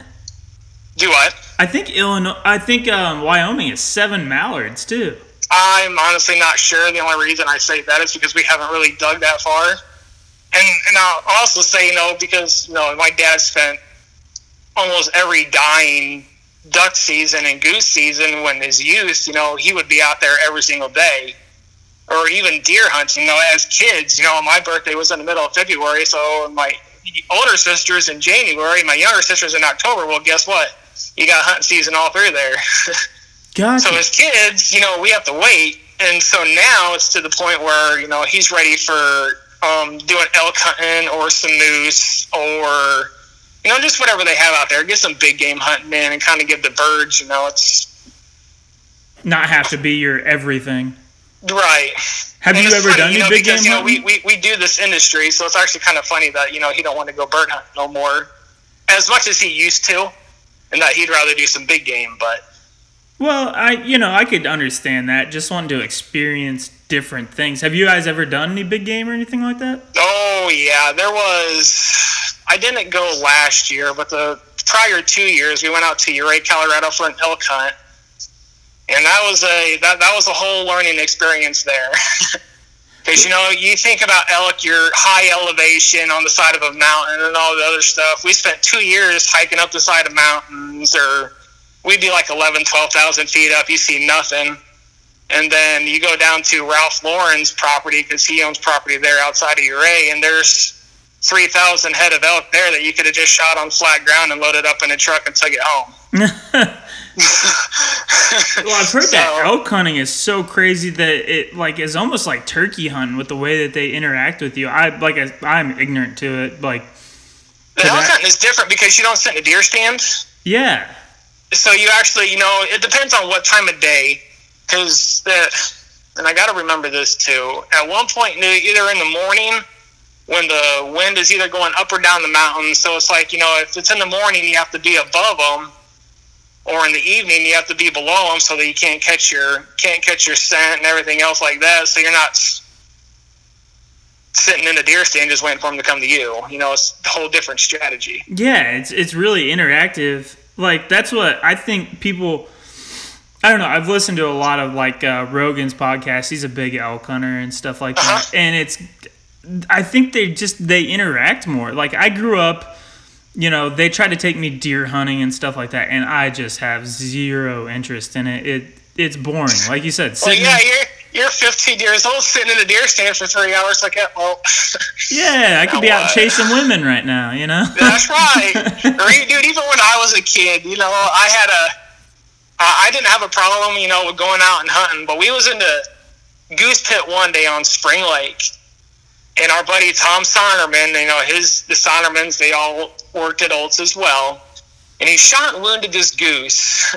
Do what? I think Illinois. I think um, Wyoming is seven mallards too. I'm honestly not sure. The only reason I say that is because we haven't really dug that far. And, and I'll also say, you know, because, you know, my dad spent almost every dying duck season and goose season when his youth, you know, he would be out there every single day. Or even deer hunting, you know, as kids, you know, my birthday was in the middle of February, so my older sister's in January, my younger sister's in October. Well, guess what? You got hunting season all through there. Gotcha. So as kids, you know, we have to wait, and so now it's to the point where you know he's ready for um, doing elk hunting or some moose or you know just whatever they have out there. Get some big game hunting in and kind of give the birds. You know, it's Not have to be your everything. Right. Have And you ever funny, done you any know, big game you know, we, hunting? we, we do this industry, so it's actually kind of funny that you know he don't want to go bird hunt no more, as much as he used to, and that he'd rather do some big game. But Well, I you know I could understand that. Just wanting to experience different things. Have you guys ever done any big game or anything like that? Oh yeah, there was. I didn't go last year, but the prior two years we went out to Ouray, Colorado for an elk hunt, and that was a that that was a whole learning experience there. Because you know, you think about elk, you're high elevation on the side of a mountain and all the other stuff. We spent two years hiking up the side of mountains, or we'd be like 11, 12,000 feet up. You see nothing. And then you go down to Ralph Lauren's property because he owns property there outside of Ouray, and there's 3,000 head of elk there that you could have just shot on flat ground and loaded up in a truck and took it home. Well, I've heard that So- elk hunting is so crazy that it like is almost like turkey hunting with the way that they interact with you. I like I, I'm ignorant to it. Like, The elk that- hunting is different because you don't sit in a deer stand. yeah, So you actually, you know, it depends on what time of day. Because, and I got to remember this too. At one point, either in the morning when the wind is either going up or down the mountain. So it's like, you know, if it's in the morning, you have to be above them. Or in the evening, you have to be below them so that you can't catch your can't catch your scent and everything else like that. So you're not sitting in a deer stand just waiting for them to come to you. You know, it's a whole different strategy. yeah. It's it's really interactive. Like that's what I think people. I don't know. I've listened to a lot of like uh, Rogan's podcast. He's a big elk hunter and stuff like that. Uh-huh. And it's I think they just they interact more. Like I grew up, you know, they try to take me deer hunting and stuff like that, and I just have zero interest in it. It it's boring, like you said. Well, yeah, you're you're 15 years old sitting in a deer stand for three hours. Like, well, yeah, I could be out what? chasing women right now. You know. that's right. Dude, even when I was a kid, you know, I had a I didn't have a problem, you know, with going out and hunting, but we was in the goose pit one day on Spring Lake, and our buddy Tom Sonnerman, you know, his the Sonnermans, they all worked at Olt's as well, and he shot and wounded this goose.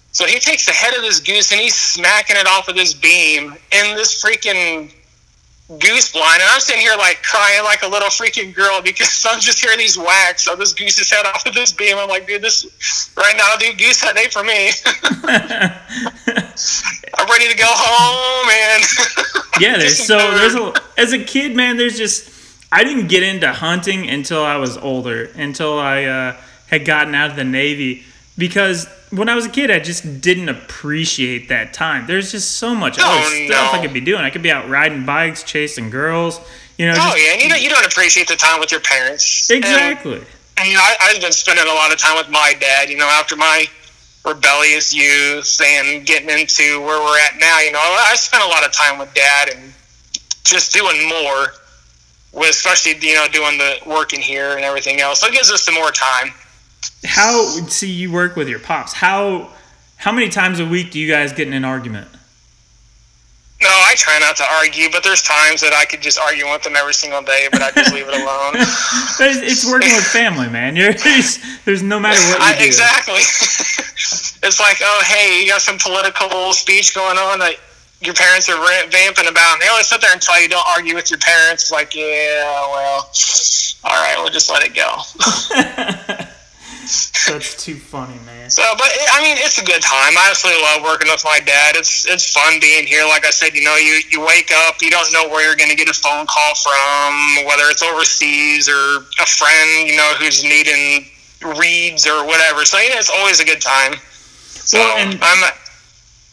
so he takes the head of this goose and he's smacking it off of this beam in this freaking goose blind, and I'm sitting here like crying like a little freaking girl because I'm just hearing these whacks of this goose's head off of this beam. I'm like, dude, this right now, dude, goose head ain't for me. I'm ready to go home, man. Yeah, there's so there's a as a kid, man. There's just I didn't get into hunting until I was older, until I uh, had gotten out of the Navy. Because when I was a kid, I just didn't appreciate that time. There's just so much other Oh, stuff I could be doing. I could be out riding bikes, chasing girls. You know, Oh just, yeah, and you don't, you don't appreciate the time with your parents. And- exactly. And, you know, I, I've been spending a lot of time with my dad. You know, after my rebellious youth and getting into where we're at now. You know, I spent a lot of time with dad and just doing more. With especially you know doing the working here and everything else, so it gives us some more time. How would see you work with your pops? How how many times a week do you guys get in an argument? No, I try not to argue, but there's times that I could just argue with them every single day, but I just leave it alone. It's, it's working with family, man. You're, there's, there's no matter what you I, do. exactly. it's like, oh, hey, you got some political speech going on that your parents are vamping about, and they always sit there and tell you don't argue with your parents. It's like, yeah, well, all right, we'll just let it go. That's too funny, man. So, but I mean, it's a good time. I absolutely love working with my dad. It's it's fun being here. Like I said, you know, you you wake up, you don't know where you're going to get a phone call from, whether it's overseas or a friend, you know, who's needing reeds or whatever. So, you know, it's always a good time. So, Well, and- I'm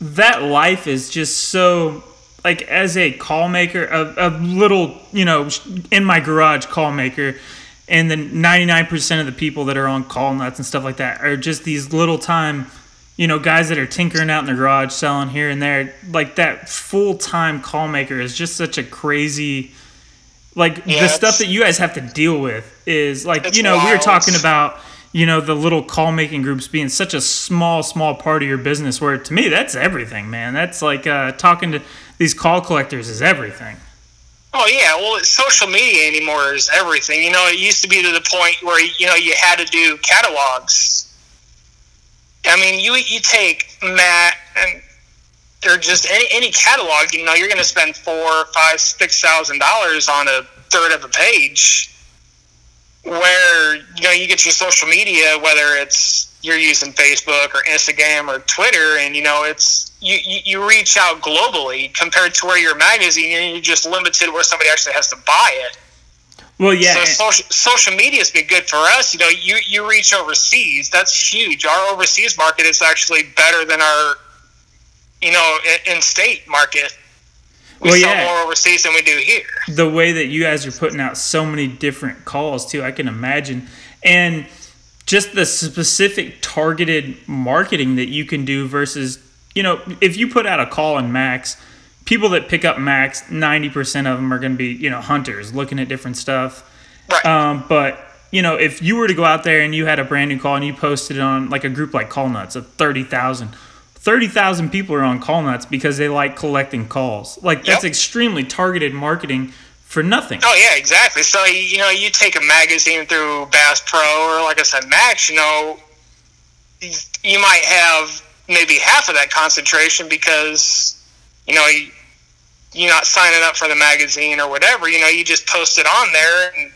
that life is just so like as a call maker a, a little you know in my garage call maker and then 99% of the people that are on call nuts and stuff like that are just these little time you know guys that are tinkering out in the garage selling here and there. Like that full-time call maker is just such a crazy like Yeah, the stuff that you guys have to deal with is like you know we were talking about you know the little call making groups being such a small small part of your business where to me that's everything man. That's like uh, talking to these call collectors is everything Oh yeah, well, social media anymore is everything. You know, it used to be to the point where you know you had to do catalogs. I mean, you you take Matt and or just any any catalog. You know, you're going to spend four, five, six thousand dollars on a third of a page. Where you know you get your social media, whether it's you're using Facebook or Instagram or Twitter, and you know it's you, you, reach out globally compared to where your magazine and you're just limited where somebody actually has to buy it. well yeah So social social media's been good for us. You know, you you reach overseas. That's huge. Our overseas market is actually better than our you know in state market. We Well, sell yeah. more overseas than we do here. the way that you guys are putting out so many different calls too i can imagine and just the specific targeted marketing that you can do versus you know if you put out a call in Mack's people that pick up Mack's 90% of them are going to be you know hunters looking at different stuff Right. um, but you know if you were to go out there and you had a brand new call and you posted it on like a group like call nuts of 30000 30,000 people are on call nuts because they like collecting calls like that's Yep. extremely targeted marketing for nothing Oh yeah, exactly. So you know, you take a magazine through Bass Pro or like I said, Mack's. You know, you might have maybe half of that concentration because you know you, you're not signing up for the magazine or whatever. You know, you just post it on there and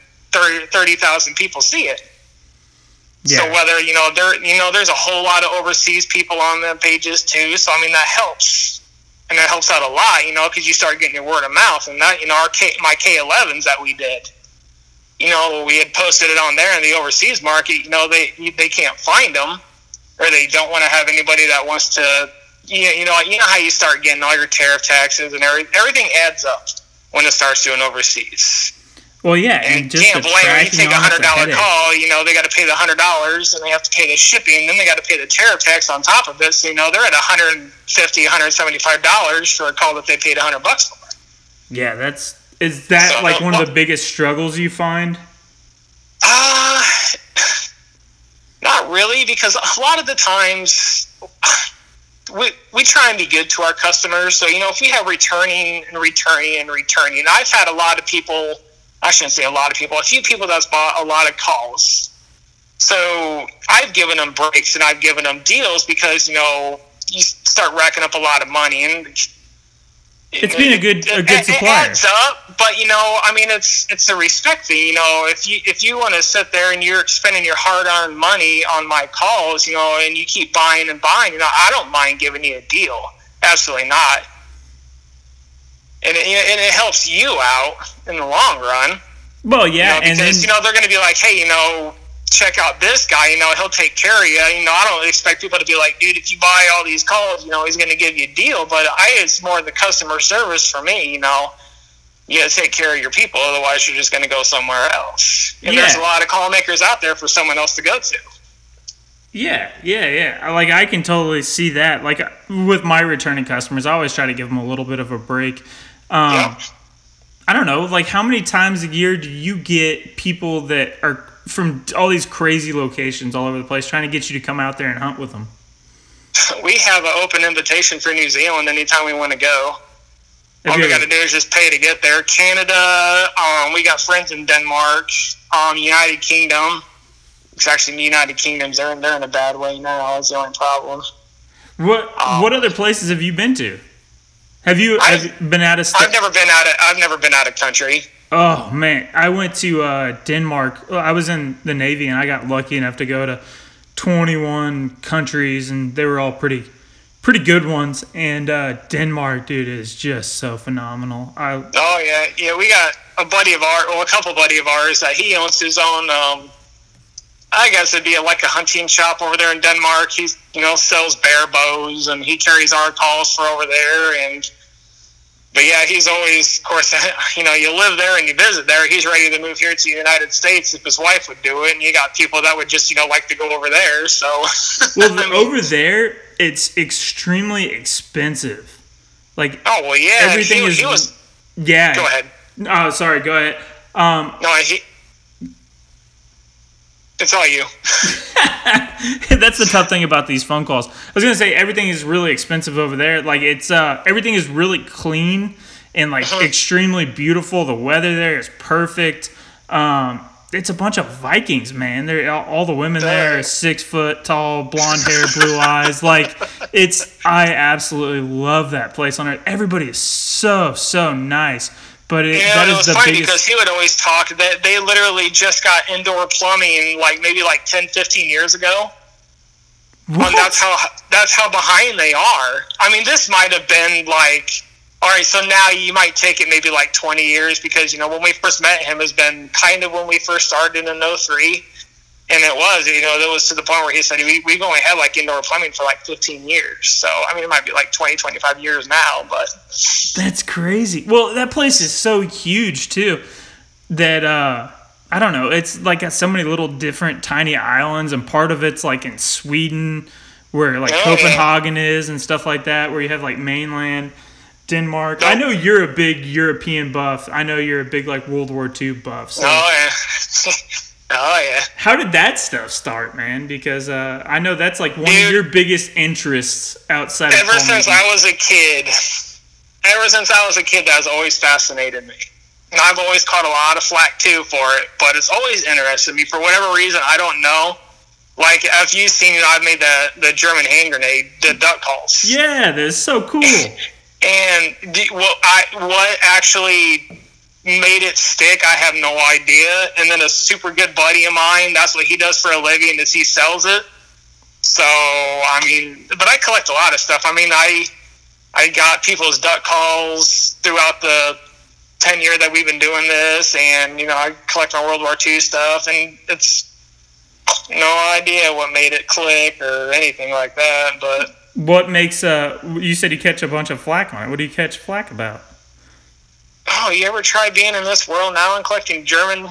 30,000 people see it. So whether you know there, you know, there's a whole lot of overseas people on the pages too. So I mean that helps, and that helps out a lot. You know, because you start getting your word of mouth, and that you know our K, my K11s that we did. You know, we had posted it on there in the overseas market. You know, they they can't find them, or they don't want to have anybody that wants to. You know, you know, you know how you start getting all your tariff taxes and every, everything adds up when it starts doing overseas. Well, yeah, and, And just can't blame them. You take a hundred dollar call, you know, they got to pay the hundred dollars, and they have to pay the shipping, then they got to pay the tariff tax on top of it. So you know, they're at 150 175 dollars for a call that they paid hundred bucks for. Yeah, that's is that So, like one well- of the biggest struggles you find? Uh, not really, because a lot of the times we, we try and be good to our customers. So, you know, if we have returning and returning and returning, I've had a lot of people, I shouldn't say a lot of people, a few people that's bought a lot of calls. So I've given them breaks and I've given them deals because, you know, you start racking up a lot of money and It's been a good- a it- good it supplier. adds up, but you know, I mean, it's it's a respect thing. You know, if you if you want to sit there and you're spending your hard-earned money on my calls, you know, and you keep buying and buying, you know, I don't mind giving you a deal. Absolutely not. And it, and it helps you out in the long run. Well, yeah, You know, and then because you know they're going to be like, hey, you know, check out this guy. You know, he'll take care of you. You know, I don't expect people to be like, dude, if you buy all these calls, you know, he's going to give you a deal. But I, it's more the customer service for me. You know, you got to take care of your people, otherwise you're just going to go somewhere else. And there's a lot of call makers out there for someone else to go to. Yeah, yeah, yeah. Like I can totally see that. Like with my returning customers, I always try to give them a little bit of a break. Um, Yeah. I don't know, like how many times a year do you get people that are from all these crazy locations all over the place trying to get you to come out there and hunt with them? We have an open invitation for New Zealand anytime we want to go. All we got to do is just pay to get there. Canada, um, we got friends in Denmark, um, United Kingdom. It's actually the United Kingdom's they're they're in a bad way now. That's the only problem. what um, what other places have you been to? Have you I- have been out of I've never been out of I've never been out of country. Oh man, I went to uh, Denmark. I was in the Navy, and I got lucky enough to go to 21 countries, and they were all pretty, pretty good ones. And uh, Denmark, dude, is just so phenomenal. I Oh yeah, yeah. We got a buddy of ours, well, a couple buddy of ours that he owns his own. Um, I guess it'd be like a hunting shop over there in Denmark. He's you know sells bear bows and he carries our calls for over there. And but yeah, he's always, of course, you know, you live there and you visit there. He's ready to move here to the United States if his wife would do it. And you got people that would just you know like to go over there. So well, the, I mean- over there, it's extremely expensive. Like oh well, yeah. everything he, is he was. yeah. Go ahead. Oh, sorry. Go ahead. Um, No, he. It's all you. That's the tough thing about these phone calls. I was gonna say everything is really expensive over there. Like it's uh everything is really clean and like Uh-huh. extremely beautiful. The weather there is perfect. Um, it's a bunch of Vikings, man. They're all, all the women there are six foot tall, blonde hair, blue eyes. Like it's I absolutely love that place on earth. Everybody is so so nice. But it, that it was the funny biggest. because he would always talk that they literally just got indoor plumbing like maybe like 10, 15 years ago. Um, what? And that's how that's how behind they are. I mean, this might have been like, all right, so now you might take it maybe like 20 years because, you know, when we first met him has been kind of when we first started in 03. And it was, you know, that was to the point where he said, we, we've only had like indoor plumbing for like 15 years. So, I mean, it might be like 20, 25 years now, but That's crazy. Well, that place is so huge too that uh I don't know. It's like got so many little different tiny islands, and part of it's like in Sweden, where like Oh, yeah. Copenhagen is, and stuff like that, where you have like mainland Denmark. I know you're a big European buff. I know you're a big like World War II buff. So oh, yeah. oh, yeah. how did that stuff start, man? Because uh, I know that's like one of your biggest interests outside of Ever since. I was a kid, ever since I was a kid, that has always fascinated me. And I've always caught a lot of flack too for it, but it's always interested me for whatever reason. I don't know. Like, if you've seen, you know, I've made the the German hand grenade, the duck calls. yeah, that's so cool. And the, what I what actually made it stick, I have no idea. And then a super good buddy of mine, that's what he does for a living, is he sells it. So I mean, but I collect a lot of stuff. I mean, I I got people's duck calls throughout the ten year that we've been doing this, and you know, I collect our World War II stuff, and it's no idea what made it click or anything like that, but. What makes uh? You said you catch a bunch of flack on it. What do you catch flack about? Oh, you ever try being in this world now and collecting German?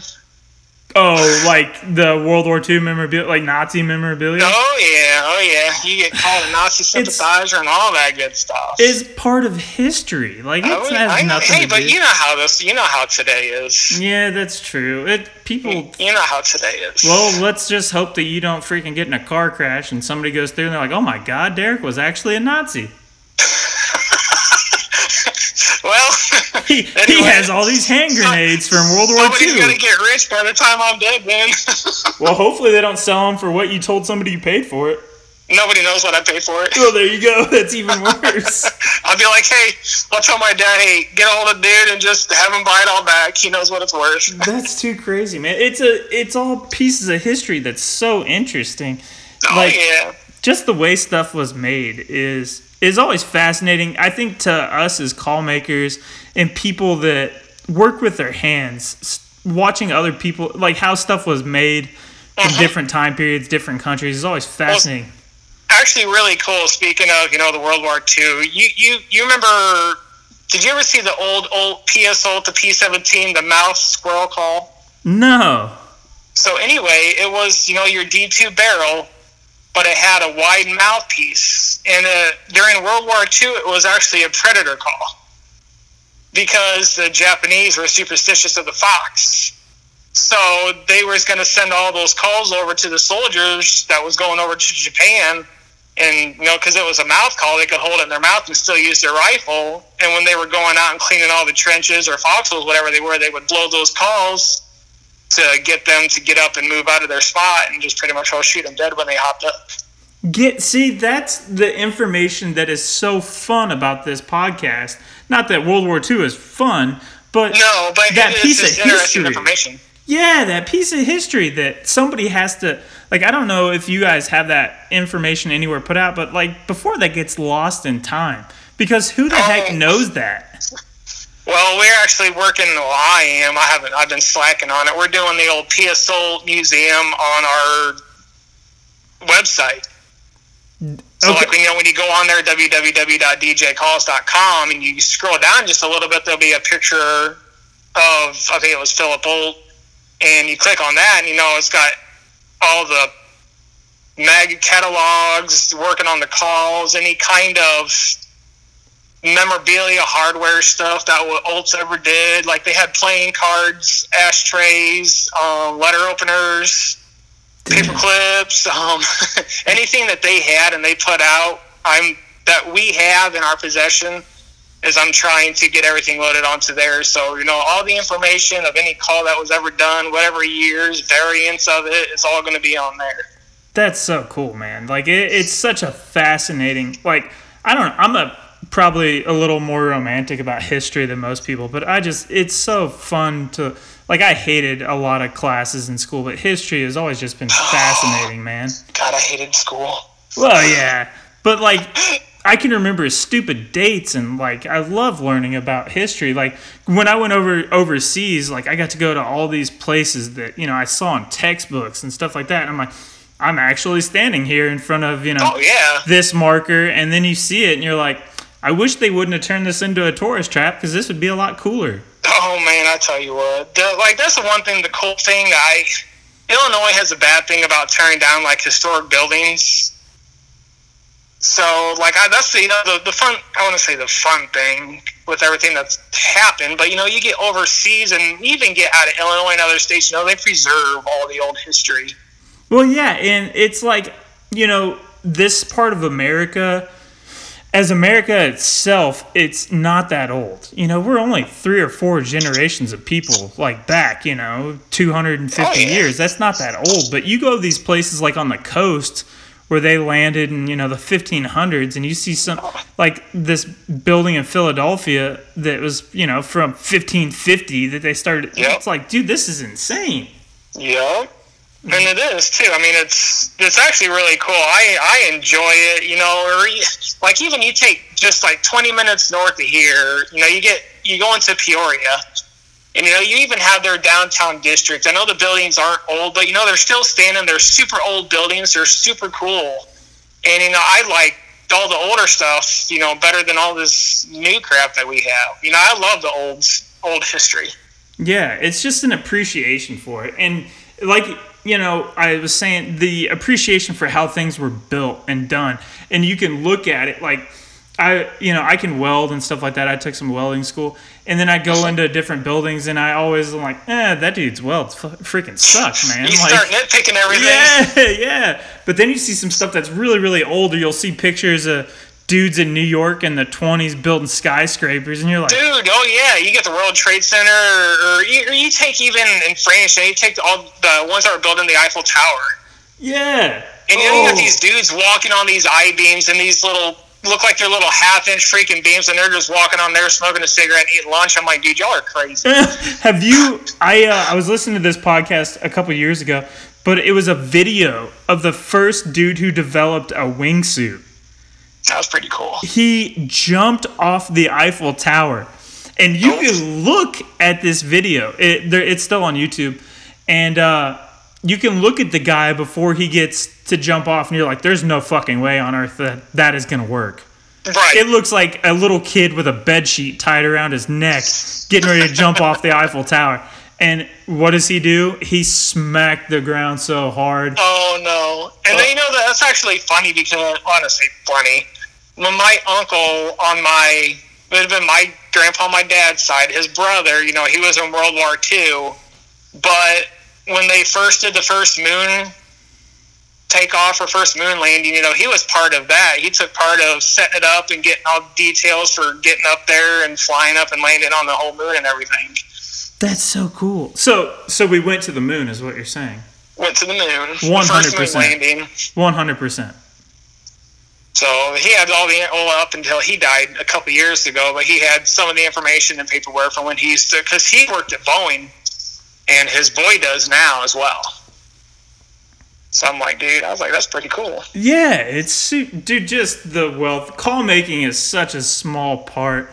Oh, like the World War II memorabilia, like Nazi memorabilia. Oh yeah, oh yeah. You get called a Nazi sympathizer and all that good stuff. Is part of history. Like it Oh, has I know. nothing Hey, but do. you know how this. You know how today is. yeah, that's true. It people. You know how today is. Well, let's just hope that you don't freaking get in a car crash and somebody goes through and they're like, "Oh my God, Derek was actually a Nazi. well, He, he has all these hand grenades from World War somebody's II." gonna get rich by the time I'm dead, man. Well, hopefully they don't sell them for what you told somebody you paid for it. Nobody knows what I paid for it. Well, there you go. That's even worse. I'll be like, hey, I'll tell my dad, hey, get a hold of dude and just have him buy it all back. He knows what it's worth. That's too crazy, man. It's a it's all pieces of history that's so interesting. Oh Like- yeah. Just the way stuff was made is is always fascinating. I think to us as call makers and people that work with their hands, watching other people like how stuff was made in different time periods, different countries is always fascinating. Actually, really cool. Speaking of, you know, the World War II, you you you remember? Did you ever see the old old PSO to P17, the mouse squirrel call? No. So anyway, it was you know your D2 barrel, but it had a wide mouthpiece. And uh, during World War II, it was actually a predator call because the Japanese were superstitious of the fox. So they was going to send all those calls over to the soldiers that was going over to Japan, and you know because it was a mouth call, they could hold it in their mouth and still use their rifle. And when they were going out and cleaning all the trenches or foxholes, whatever they were, they would blow those calls to get them to get up and move out of their spot and just pretty much all shoot them dead when they hopped up. Get see that's the information that is so fun about this podcast. Not that World War II is fun, but No, but that piece of history. information. Yeah, that piece of history that somebody has to like I don't know if you guys have that information anywhere put out, but like before that gets lost in time. Because who the heck Oh. knows that? Well, we're actually working. Well, I am. I haven't. I've been slacking on it. We're doing the old PSO museum on our website. So, Okay. like, you know, when you go on there, www.djcalls.com, and you scroll down just a little bit, there'll be a picture of, I think it was Philip Olt, and you click on that, and, you know, it's got all the mag catalogs, working on the calls, any kind of memorabilia, hardware stuff that what Olt's ever did. Like, they had playing cards, ashtrays, um, letter openers, paper clips, um, anything that they had and they put out, I'm that we have in our possession is I'm trying to get everything loaded onto there. So, you know, all the information of any call that was ever done, whatever years, variants of it, it's all going to be on there. That's so cool, man. Like it, it's such a fascinating. Like I don't know. I'm a probably a little more romantic about history than most people, but I just it's so fun to like. I hated a lot of classes in school, but history has always just been fascinating, man. God, I hated school. Well, yeah, but like I can remember stupid dates and like I love learning about history. Like when I went over overseas, like I got to go to all these places that you know I saw in textbooks and stuff like that. And I'm like, I'm actually standing here in front of you know Oh, yeah. this marker, and then you see it and you're like, I wish they wouldn't have turned this into a tourist trap because this would be a lot cooler. Oh man, I tell you what, the, like that's the one thing. The cool thing I Illinois has a bad thing about tearing down like historic buildings. So like I, that's the you know the, the fun. I want to say the fun thing with everything that's happened. But you know you get overseas and even get out of Illinois and other states. You know they preserve all the old history. Well, yeah, and it's like, you know, this part of America, as America itself, it's not that old. You know, we're only three or four generations of people, like back, you know, 250 Oh, yeah. years. That's not that old. But you go to these places like on the coast where they landed in, you know, the 1500s, and you see some, like this building in Philadelphia that was, you know, from 1550 that they started. Yep. It's like, dude, this is insane. Yep. And it is too. I mean, it's it's actually really cool. I I enjoy it. You know, or like even you take just like twenty minutes north of here. You know, you get you go into Peoria, and you know you even have their downtown district. I know the buildings aren't old, but you know they're still standing. They're super old buildings. They're super cool, and you know I like all the older stuff. You know, better than all this new crap that we have. You know, I love the olds. old history. Yeah, it's just an appreciation for it. And like, you know, I was saying the appreciation for how things were built and done. And you can look at it like I, you know, I can weld and stuff like that. I took some welding school, and then I go into different buildings, and I always am like, eh, that dude's welds freaking sucks, man. You like, start nitpicking everything. yeah, yeah. But then you see some stuff that's really, really old, or you'll see pictures of dudes in New York in the 20s building skyscrapers, and you're like, Dude, oh yeah, you get the World Trade Center, or, or, you, or you take even in France, and you take all the ones that were building the Eiffel Tower, yeah. and you, know, you Oh. got these dudes walking on these I beams and these little look like they're little half inch freaking beams, and they're just walking on there smoking a cigarette, eating lunch. I'm like, dude, y'all are crazy. Have you? I uh, I was listening to this podcast a couple years ago, but it was a video of the first dude who developed a wingsuit. That was pretty cool. He jumped off the Eiffel Tower, and you Oh. can look at this video. It, there, it's still on YouTube, and uh, you can look at the guy before he gets to jump off, and you're like, "There's no fucking way on earth that that is gonna work." Right. It looks like a little kid with a bed sheet tied around his neck, getting ready to jump off the Eiffel Tower. And what does he do? He smacked the ground so hard. Oh no! And then you know that that's actually funny because honestly, funny. When my uncle on my it would have been my grandpa on my dad's side, his brother, you know, he was in World War II. But when they first did the first moon takeoff or first moon landing, you know, he was part of that. He took part of setting it up and getting all details for getting up there and flying up and landing on the whole moon and everything. That's so cool. So, so we went to the moon, is what you're saying? Went to the moon. 100%. First moon landing. One hundred percent. So he had all the well up until he died a couple years ago, but he had some of the information and paperwork from when he used to because he worked at Boeing, and his boy does now as well. So I'm like, dude, I was like, that's pretty cool. Yeah, it's dude. Just the wealth call making is such a small part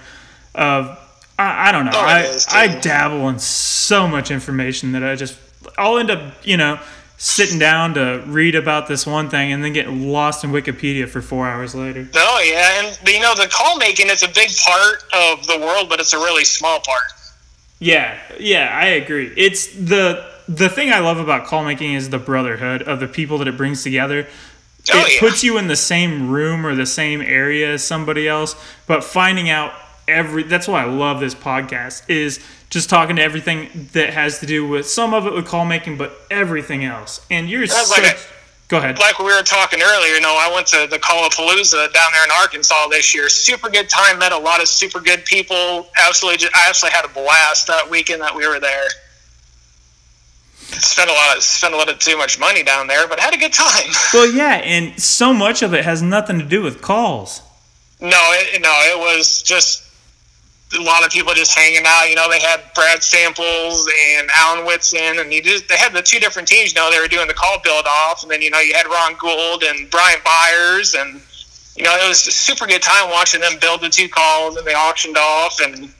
of. I, I don't know. Oh, I. I dabble in so much information that I just I'll end up you know sitting down to read about this one thing and then get lost in Wikipedia for four hours later. Oh yeah, and you know the call making is a big part of the world, but it's a really small part. Yeah, yeah, I agree. It's the the thing I love about call making is the brotherhood of the people that it brings together. Oh, it yeah. puts you in the same room or the same area as somebody else, but finding out every that's why I love this podcast is just talking to everything that has to do with some of it with call making, but everything else. And you're That's such, like go ahead. Like we were talking earlier, you know, I went to the Callapalooza down there in Arkansas this year. Super good time, met a lot of super good people. Absolutely, just, I absolutely had a blast that weekend that we were there. Spent a lot of spent a lot of too much money down there, but had a good time. Well, yeah, and so much of it has nothing to do with calls. No, it, no, it was just a lot of people just hanging out. You know, they had Brad Samples and Alan Whitson, and you just they had the two different teams. You know, they were doing the call build off, and then you know you had Ron Gould and Brian Byers, and you know it was a super good time watching them build the two calls, and they auctioned off, and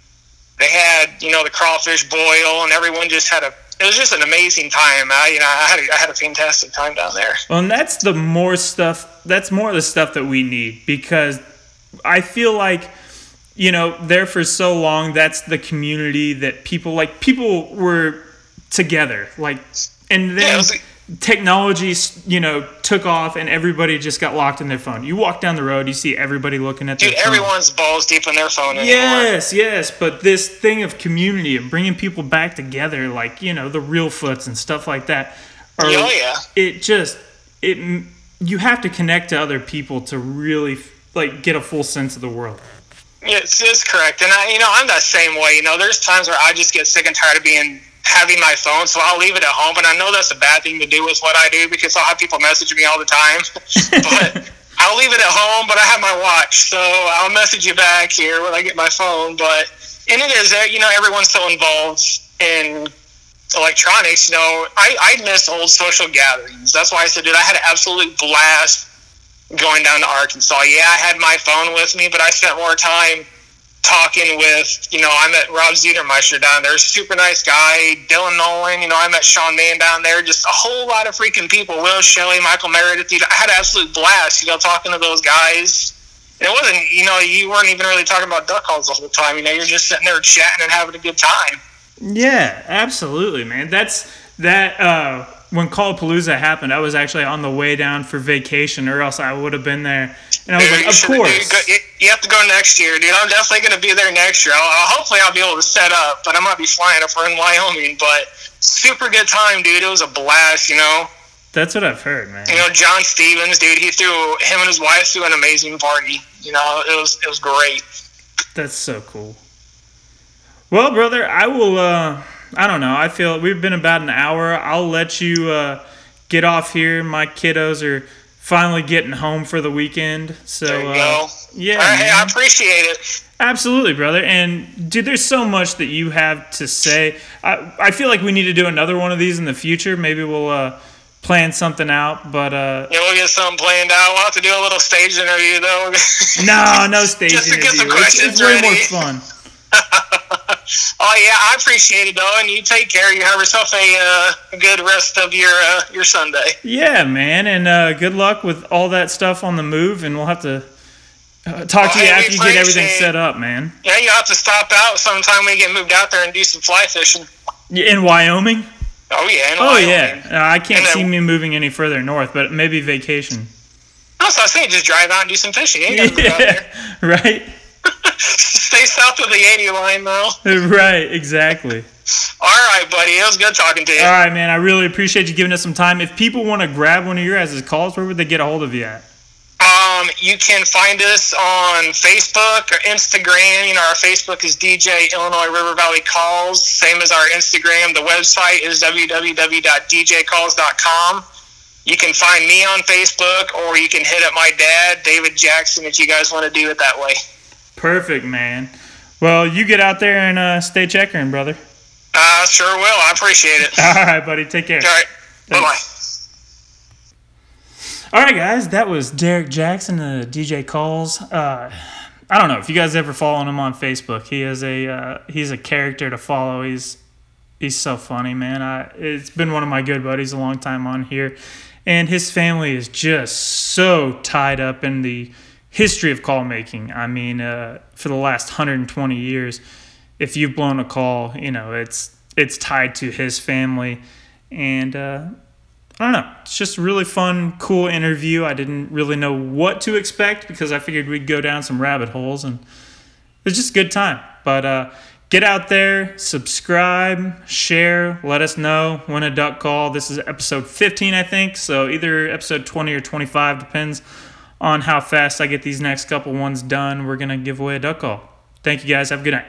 they had you know the crawfish boil, and everyone just had a. It was just an amazing time. I, you know, I had a, I had a fantastic time down there. Well, and that's the more stuff. That's more of the stuff that we need because I feel like you know there for so long. That's the community that people like. People were together, like, and Yeah, it then technology, you know, took off, and everybody just got locked in their phone. You walk down the road, you see everybody looking at their Dude, phone. everyone's balls deep in their phone anymore. Yes, yes, but this thing of community and bringing people back together, like you know the Reelfoots and stuff like that, are, Oh, yeah. it just it you have to connect to other people to really like get a full sense of the world. Yes, it's correct. And I, you know, I'm that same way. You know, there's times where I just get sick and tired of being having my phone, so I'll leave it at home. And I know that's a bad thing to do with what I do because I'll have people message me all the time. but I'll leave it at home, but I have my watch, so I'll message you back here when I get my phone. But and it is, you know, everyone's so involved in electronics. You know, I I miss old social gatherings. That's why I said, dude, I had an absolute blast going down to Arkansas. Yeah, I had my phone with me, but I spent more time talking with, you know, I met Rob Zedermeister down there, super nice guy. Dylan Nolan, you know, I met Sean Mann down there. Just a whole lot of freaking people. Will Shelley, Michael Meredith. You know, I had an absolute blast, you know, talking to those guys it wasn't, you know, you weren't even really talking about duck calls the whole time. You know, you're just sitting there chatting and having a good time. Yeah, absolutely, man. That's that. Uh, when Callapalooza happened, I was actually on the way down for vacation, or else I would have been there. And I was Dude, like, of should- course. You, go, you, you have to go next year, dude. I'm definitely going to be there next year. I'll, I'll- hopefully, I'll be able to set up, but I might be flying if we're in Wyoming. But super good time, dude. It was a blast, you know. That's what I've heard, man. You know, John Stevens, dude. He threw him and his wife threw an amazing party. You know, it was it was great. That's so cool. Well, brother, I will. Uh, I don't know. I feel we've been about an hour. I'll let you uh, get off here. My kiddos are finally getting home for the weekend. So There you uh, go. yeah, right, I appreciate it. absolutely, brother. And dude, there's so much that you have to say. I I feel like we need to do another one of these in the future. Maybe we'll uh, plan something out. But uh, Yeah, we'll get something planned out. We'll have to do a little stage interview though. no, no stage Just to get interview. some It's, it's questions way more fun. oh yeah, I appreciate it though, and you take care. You have yourself a uh, good rest of your uh, your Sunday. Yeah, man, and uh, good luck with all that stuff on the move, and we'll have to uh, talk to Oh, you hey, after you get everything set up, man. Yeah, you have to stop out sometime when you get moved out there and do some fly fishing. In Wyoming? Oh yeah. in Oh Wyoming. yeah, uh, I can't then- see me moving any further north, but maybe vacation. That's what I was saying. Just drive out and do some fishing. You ain't gotta out there. Yeah, right, Stay south of the 80 line though. right, exactly. All right, buddy. It was good talking to you. All right, man. I really appreciate you giving us some time. If people want to grab one of your guys' calls, where would they get a hold of you at? Um, you can find us on Facebook or Instagram. You know, our Facebook is DJ Illinois River Valley Calls, same as our Instagram. The website is www.djcalls.com. You can find me on Facebook, or you can hit up my dad, David Jackson, if you guys want to do it that way. Perfect, man. Well, you get out there and uh, stay checkering, brother. Uh, sure will. I appreciate it. All right, buddy. Take care. All right. Bye bye. All right, guys, that was Derek Jackson, the DJ Calls. Uh, I don't know if you guys ever following him on Facebook. He is a uh, he's a character to follow. He's he's so funny, man. I, it's been one of my good buddies a long time on here, and his family is just so tied up in the history of call making. I mean, uh, for the last 120 years, if you've blown a call, you know it's it's tied to his family, and uh, I don't know. It's just a really fun, cool interview. I didn't really know what to expect because I figured we'd go down some rabbit holes, and it's just a good time. But uh, get out there, subscribe, share, let us know when a duck call. This is episode 15, I think. So either episode 20 or 25 depends on how fast I get these next couple ones done. We're gonna give away a duck call. Thank you guys. Have a good night.